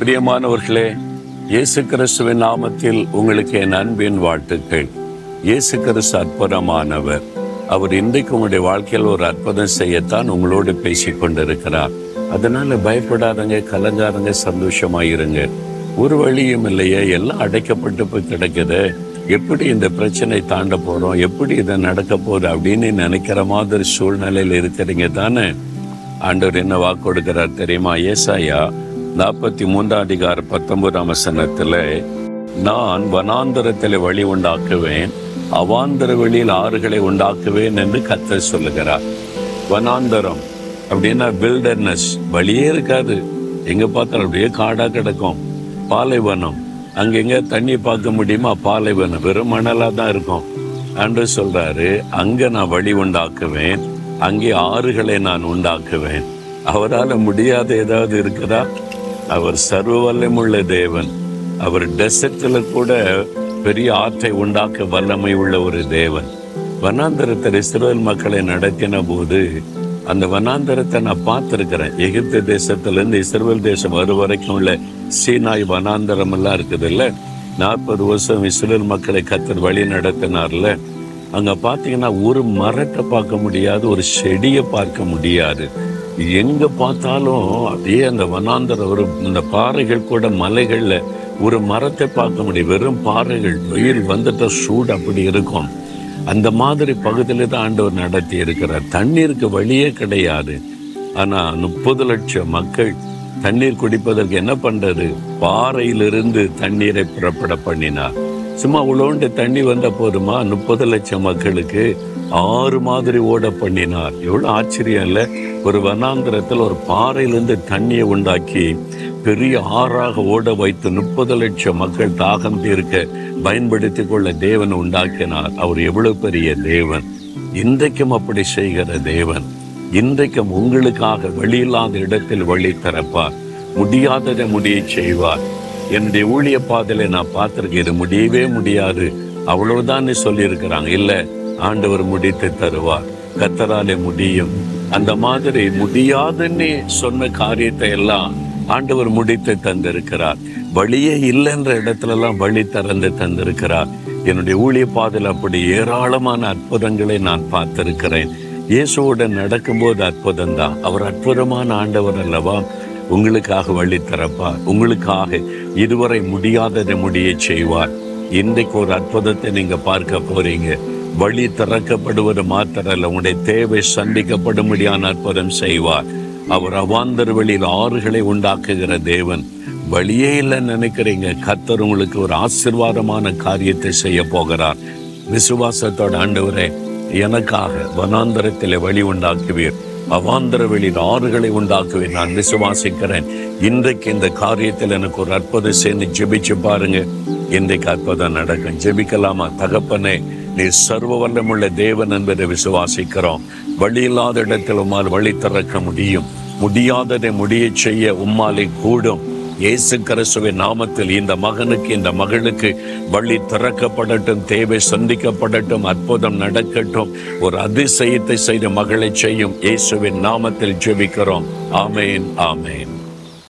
பிரியமானவர்களே இயேசு கிறிஸ்துவின் நாமத்தில் உங்களுக்கு என் அன்பின் வாழ்த்துக்கள். இயேசு கிறிஸ்து அற்புதமானவர். அவர் இன்றைக்கு உங்களுடைய வாழ்க்கையில் ஒரு அற்புதம் செய்யத்தான் உங்களோடு பேசி கொண்டிருக்கிறார். அதனால பயப்படாதங்க கலங்காதங்க சந்தோஷமாயிருங்க. ஒரு வழியும் இல்லையே எல்லாம் அடைக்கப்பட்டு போய் கிடக்குது. எப்படி இந்த பிரச்சனை தாண்ட போறோம் எப்படி இதை நடக்க போகுது அப்படின்னு நினைக்கிற மாதிரி சூழ்நிலையில் இருக்கிறீங்க தானே? ஆண்டவர் என்ன வாக்கு கொடுக்கிறார் தெரியுமா? ஏசாயா நாற்பத்தி மூன்றாம் அதிகார பத்தொன்பதாம் வசனத்தில் நான் வனாந்தரத்தில் வழி உண்டாக்குவேன் அவாந்தர வெளியில் ஆறுகளை உண்டாக்குவேன் என்று கத்தர் சொல்லுகிறார். வனாந்தரம் அப்படின்னா வில்டர்னஸ் வழியே இருக்காது. எங்கே பார்த்தாலும் அப்படியே காடாக கிடக்கும். பாலைவனம். அங்கெங்க தண்ணி பார்க்க முடியுமா பாலைவனம். வெறும் மணலாக தான் இருக்கும். அன்று சொல்கிறாரு அங்கே நான் வழி உண்டாக்குவேன் அங்கே ஆறுகளை நான் உண்டாக்குவேன். அவரால் முடியாத ஏதாவது இருக்குதா? அவர் சர்வ வல்லமுள்ள தேவன். அவர் டெசர்ட்ல கூட பெரிய ஆற்றை உண்டாக்க வல்லமை உள்ள ஒரு தேவன். வனாந்தரத்தில் இஸ்ரேல் மக்களை நடத்தின போது அந்த வனாந்தரத்தை நான் பார்த்துருக்கிறேன். எகிப்து தேசத்திலேருந்து இஸ்ரேல் தேசம் வரும் வரைக்கும் உள்ள சீனாய் வனாந்தரம் எல்லாம் இருக்குது இல்லை நாற்பது வருஷம் இஸ்ரேல் மக்களை கத்தர் வழி நடத்தினார்ல. அங்கே பார்த்தீங்கன்னா ஒரு மரத்தை பார்க்க முடியாது ஒரு செடியை பார்க்க முடியாது. எங்க பார்த்தாலும் அப்படியே அந்த வனாந்தரம் ஒரு இந்த பாறைகள் கூட மலைகள்ல ஒரு மரத்தை பார்க்க முடியும். வெறும் பாறைகள் வெயில் வந்துட்ட சூடு அப்படி இருக்கும். அந்த மாதிரி பகுதியில தான் ஆண்டவர் நடத்தி இருக்கிறார். தண்ணீருக்கு வழியே கிடையாது. ஆனா முப்பது லட்சம் மக்கள் தண்ணீர் குடிப்பதற்கு என்ன பண்றது? பாறையிலிருந்து தண்ணீரை புறப்பட பண்ணினார். சும்மா உழவுண்டு தண்ணி வந்த போதுமா? முப்பது லட்சம் மக்களுக்கு ஆறு மாதிரி ஓட பண்ணினார். எவ்வளோ ஆச்சரியம் இல்லை? ஒரு வனாந்திரத்தில் ஒரு பாறையிலிருந்து தண்ணியை உண்டாக்கி பெரிய ஆறாக ஓட வைத்து முப்பது லட்சம் மக்கள் தாகம் தீர்க்க பயன்படுத்தி கொள்ள தேவன் உண்டாக்கினார். அவர் எவ்வளவு பெரிய தேவன். இன்றைக்கும் அப்படி செய்கிற தேவன். இன்றைக்கும் உங்களுக்காக வழியில்லாத இடத்தில் வழி திறப்பார். முடியாததை முடிய செய்வார். என்னுடைய ஊழிய பாதையில நான் பார்த்துருக்கேன். இது முடியவே முடியாது. அவ்வளவுதான் சொல்லியிருக்கிறாங்க. இல்லை ஆண்டவர் முடித்து தருவார். கத்தராலே முடியும். அந்த மாதிரி முடியாதுன்னு சொன்ன காரியத்தை எல்லாம் ஆண்டவர் முடித்து தந்திருக்கிறார். வழியே இல்லைன்ற இடத்துல எல்லாம் வழி திறந்து தந்திருக்கிறார். என்னுடைய ஊழிய பாதையில் அப்படி ஏராளமான அற்புதங்களை நான் பார்த்திருக்கிறேன். இயேசுவுடன் நடக்கும்போது அற்புதம் தான் அவர் அற்புதமான ஆண்டவர் அல்லவா? உங்களுக்காக வழி திறப்பார். உங்களுக்காக இதுவரை முடியாததை முடிய செய்வார். இன்றைக்கு ஒரு அற்புதத்தை நீங்க பார்க்க போறீங்க. வழி திறக்கப்படுவது மாத்திரல்ல. உங்களுடைய தேவை சந்திக்கப்படும்படியான அற்புதம் செய்வார். அவர் அவாந்தர் வழியில் ஆறுகளை உண்டாக்குகிற தேவன். வழியே இல்லைன்னு நினைக்கிறீங்க. கத்தர் உங்களுக்கு ஒரு ஆசிர்வாதமான காரியத்தை செய்ய போகிறார். விசுவாசத்தோட ஆண்டவரே எனக்காக வனாந்தரத்தில் வழி உண்டாக்குவீர். அவாந்தர வெளியில் ஆறுகளை உண்டாக்குவேன் நான் விசுவாசிக்கிறேன். இன்றைக்கு இந்த காரியத்தில் எனக்கு ஒரு அற்புதம் சேர்ந்து ஜெபிச்சு பாருங்க. இன்றைக்கு அற்புதம் நடக்கும். ஜெபிக்கலாமா? தகப்பனே நீ சர்வ வல்லமுள்ள தேவன் என்பதை விசுவாசிக்கிறோம். வழி இல்லாத இடத்தில் உம்மால் வழி திறக்க முடியும். முடியாததை முடிய செய்ய உம்மாலை கூடும். இயேசு கிறிஸ்துவின் நாமத்தில் இந்த மகனுக்கு இந்த மகளுக்கு வழி திறக்கப்படட்டும் தேவை சந்திக்கப்படட்டும் அற்புதம் நடக்கட்டும். ஒரு அதிசயத்தை செய்த மகளை செய்யும் இயேசுவின் நாமத்தில் ஜெபிக்கிறோம். ஆமேன் ஆமேன்.